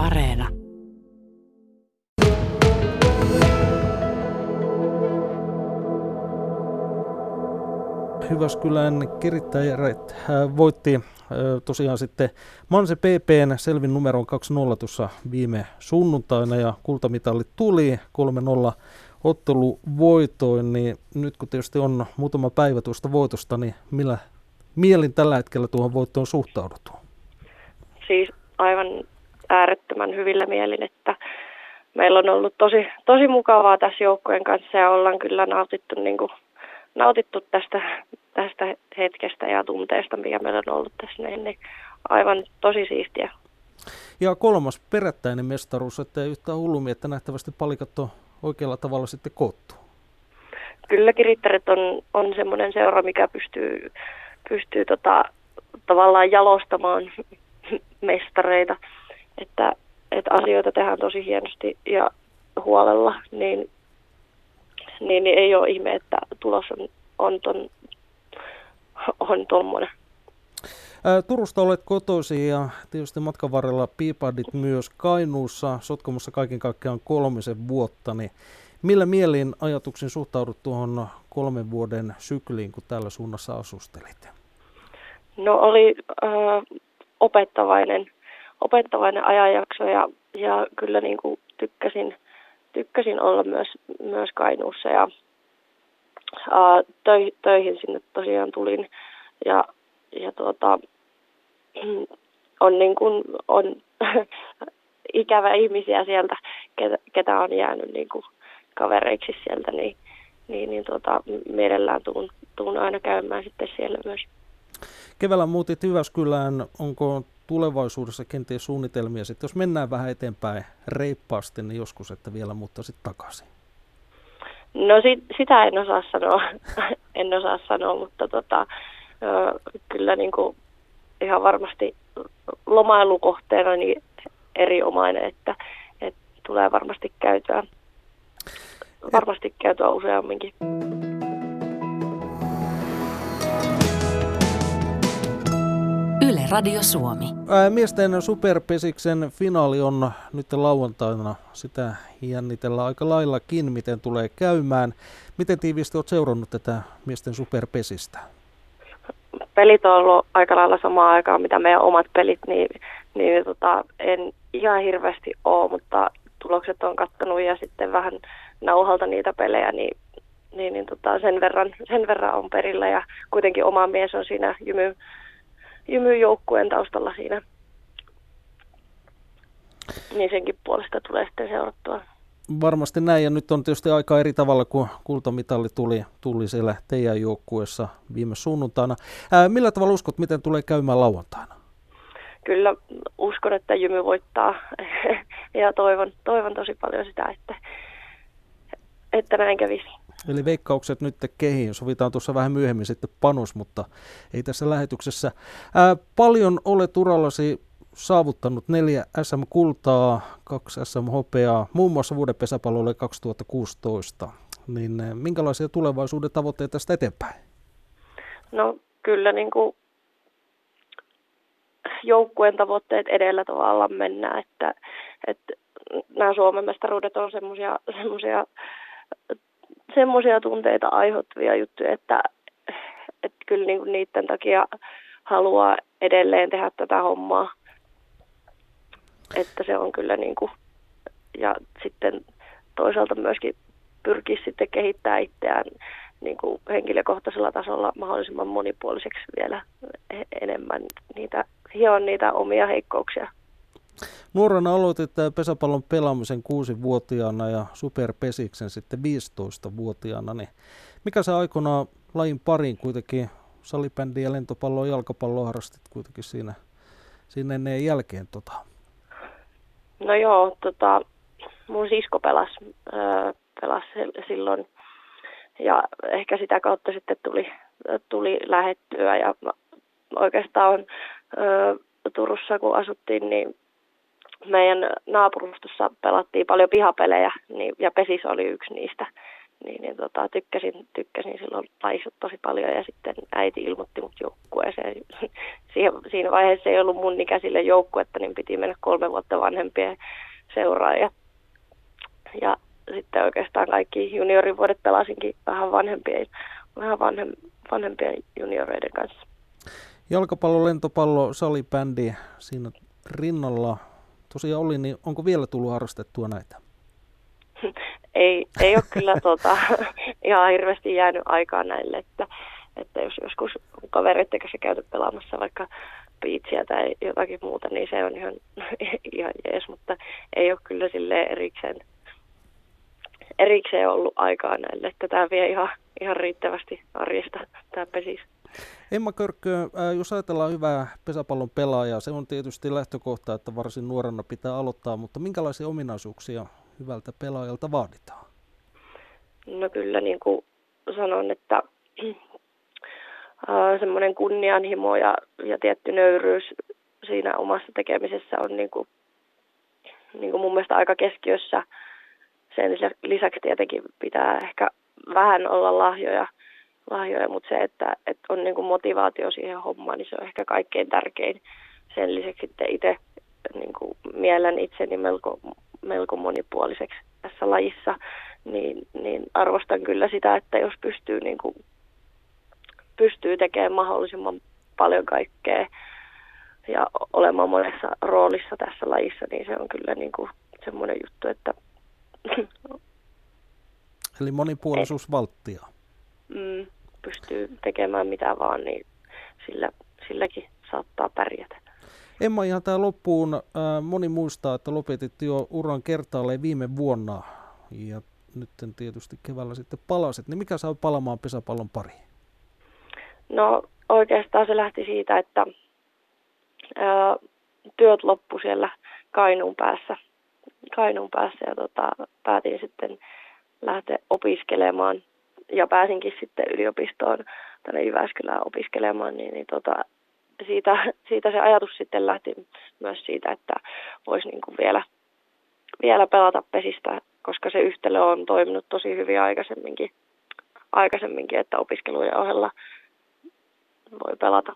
Areena. Hyväskylän kirittäjät voitti tosiaan sitten Manse PPn selvin numeron 2-0 tuossa viime sunnuntaina ja kultamitalli tuli 3-0 otteluvoitoin, niin nyt kun tietysti on muutama päivä tuosta voitosta, niin millä mielin tällä hetkellä tuohon voittoon suhtaudutaan? Siis aivan äärettömän hyvillä mielin, että meillä on ollut tosi, tosi mukavaa tässä joukkojen kanssa ja ollaan kyllä nautittu, niin kuin, nautittu tästä, tästä hetkestä ja tunteesta, mikä meillä on ollut tässä, niin, niin aivan tosi siistiä. Ja kolmas perättäinen mestaruus, että yhtään hullumia, että nähtävästi palikat on oikealla tavalla sitten koottu. Kyllä kirittäret on, on semmoinen seura, mikä pystyy, pystyy tota, tavallaan jalostamaan mestareita, että, että asioita tehdään tosi hienosti ja huolella, niin, niin, niin ei ole ihme, että tulos on, on, ton, on tuommoinen. Turusta olet kotoisin ja tietysti matkan varrella piipadit myös Kainuussa, Sotkamossa kaiken kaikkiaan kolmisen vuotta, niin millä mielin ajatuksin suhtaudut tuohon kolmen vuoden sykliin, kun täällä suunnassa asustelit? No oli äh, opettavainen, opettavainen ajanjakso ja, ja kyllä niin kuin tykkäsin, tykkäsin olla myös, myös Kainuussa ja ää, töi, töihin sinne tosiaan tulin ja, ja tuota, on, niin kuin, on ikävä ihmisiä sieltä, ketä, ketä on jäänyt niin kuin kavereiksi sieltä, niin, niin, niin tuota, mielellään tuun, tuun aina käymään sitten siellä myös. Keväällä muutit Jyväskylään. Onko tulevaisuudessa kenties suunnitelmia, että jos mennään vähän eteenpäin reippaasti, niin joskus, että vielä muuttaisit takaisin? No sit, sitä en osaa sanoa, en osaa sanoa, mutta tota, kyllä niin kuin ihan varmasti lomailukohteena niin erinomainen, että, että tulee varmasti käytyä, varmasti käytyä useamminkin. Radio Suomi. Ää, miesten superpesiksen finaali on nyt lauantaina. Sitä jännitellään aika laillakin, miten tulee käymään. Miten tiiviisti olet seurannut tätä miesten superpesistä? Pelit on ollut aika lailla samaan aikaan, mitä meidän omat pelit, niin, niin tota, en ihan hirveästi ole, mutta tulokset on kattonut ja sitten vähän nauhalta niitä pelejä, niin, niin, niin tota, sen, verran, sen verran on perillä ja kuitenkin oma mies on siinä jymy jymyjoukkueen taustalla siinä. Niin senkin puolesta tulee sitten seurattua. Varmasti näin, ja nyt on tietysti aika eri tavalla, kun kultamitalli tuli, tuli siellä teidän joukkueessa viime sunnuntaina. Ää, millä tavalla uskot, miten tulee käymään lauantaina? Kyllä uskon, että Jymy voittaa ja toivon, toivon tosi paljon sitä, että, että näin kävisi. Eli veikkaukset nyt kehiin. Sovitaan tuossa vähän myöhemmin sitten panos, mutta ei tässä lähetyksessä. Ää, paljon olet urallasi saavuttanut neljä SM-kultaa, kaksi SM-hopeaa, muun muassa vuoden pesäpallolle 2016. Niin minkälaisia tulevaisuuden tavoitteita tästä eteenpäin? No kyllä niin kuin joukkueen tavoitteet edellä tavallaan mennään, että, että nämä Suomen mestaruudet on semmoisia semmoisia tunteita aiheuttavia juttuja, että, että kyllä niin kuin niiden takia haluaa edelleen tehdä tätä hommaa. Että se on kyllä niin kuin, ja sitten toisaalta myöskin pyrkii sitten kehittää itseään niin kuin henkilökohtaisella tasolla mahdollisimman monipuoliseksi vielä enemmän niitä, hioa niitä omia heikkouksia. Nuorena aloitit pesäpallon pelaamisen kuusi-vuotiaana ja superpesiksen sitten 15-vuotiaana. Niin mikä se aikoinaan lajin pariin kuitenkin salibändiä lentopalloa ja jalkapalloa harrastit kuitenkin siinä, siinä ennen jälkeen? Tota? No joo, tota, mun sisko pelasi, äh, pelasi silloin ja ehkä sitä kautta sitten tuli, tuli lähettyä ja oikeastaan äh, Turussa kun asuttiin, niin meidän naapurustossa pelattiin paljon pihapelejä niin, ja Pesis oli yksi niistä. niin, niin tota, tykkäsin, tykkäsin silloin lajissa tosi paljon ja sitten äiti ilmoitti mut joukkueeseen. Siihen, siinä vaiheessa ei ollut mun ikäisille joukkuetta, niin piti mennä kolme vuotta vanhempien seuraan ja, ja sitten oikeastaan kaikki juniorivuodet pelasinkin vähän vanhempien, vähän vanhem, vanhempien junioreiden kanssa. Jalkapallo, lentopallo, salibändi siinä rinnalla tosiaan oli, niin onko vielä tullut harrastettua näitä? ei, ei ole kyllä tota, ihan hirveästi jäänyt aikaa näille, että, että jos joskus kavereiden kanssa käyty pelaamassa vaikka piitsiä tai jotakin muuta, niin se on ihan, ihan jees, mutta ei ole kyllä sille erikseen, erikseen ollut aikaa näille, että tämä vie ihan, ihan riittävästi arjesta tämä pesis. Emma Körkkö, jos ajatellaan hyvää pesäpallon pelaajaa, se on tietysti lähtökohta, että varsin nuorena pitää aloittaa, mutta minkälaisia ominaisuuksia hyvältä pelaajalta vaaditaan? No kyllä niin kuin sanon, että semmoinen kunnianhimo ja, ja tietty nöyryys siinä omassa tekemisessä on niin kuin, niin kuin mun mielestä aika keskiössä. Sen lisäksi tietenkin pitää ehkä vähän olla lahjoja, lahjoja mutta se, että, että on niin kuin motivaatio siihen hommaan, niin se on ehkä kaikkein tärkein. Sen lisäksi sitten itse niin kuin mielen itseni melko, melko monipuoliseksi tässä lajissa, niin, niin arvostan kyllä sitä, että jos pystyy, niin kuin, pystyy tekemään mahdollisimman paljon kaikkea ja olemaan monessa roolissa tässä lajissa, niin se on kyllä niin kuin semmoinen juttu, että... Eli monipuolisuus valttia. Mm, pystyy tekemään mitä vaan, niin sillä, silläkin saattaa pärjätä. Emma, ihan tämä loppuun. Äh, moni muistaa, että lopetit jo uran kertaalleen viime vuonna ja nyt tietysti keväällä sitten palasit. Niin mikä saa palamaan pesäpallon pariin? No oikeastaan se lähti siitä, että ää, työt loppu siellä Kainuun päässä, Kainuun päässä ja tota, päätin sitten lähteä opiskelemaan ja pääsinkin sitten yliopistoon tänne Jyväskylään opiskelemaan, niin, niin tota, siitä, siitä se ajatus sitten lähti myös siitä, että voisi niin kuin vielä, vielä pelata pesistä, koska se yhtälö on toiminut tosi hyvin aikaisemminkin, aikaisemminkin että opiskelujen ohella voi pelata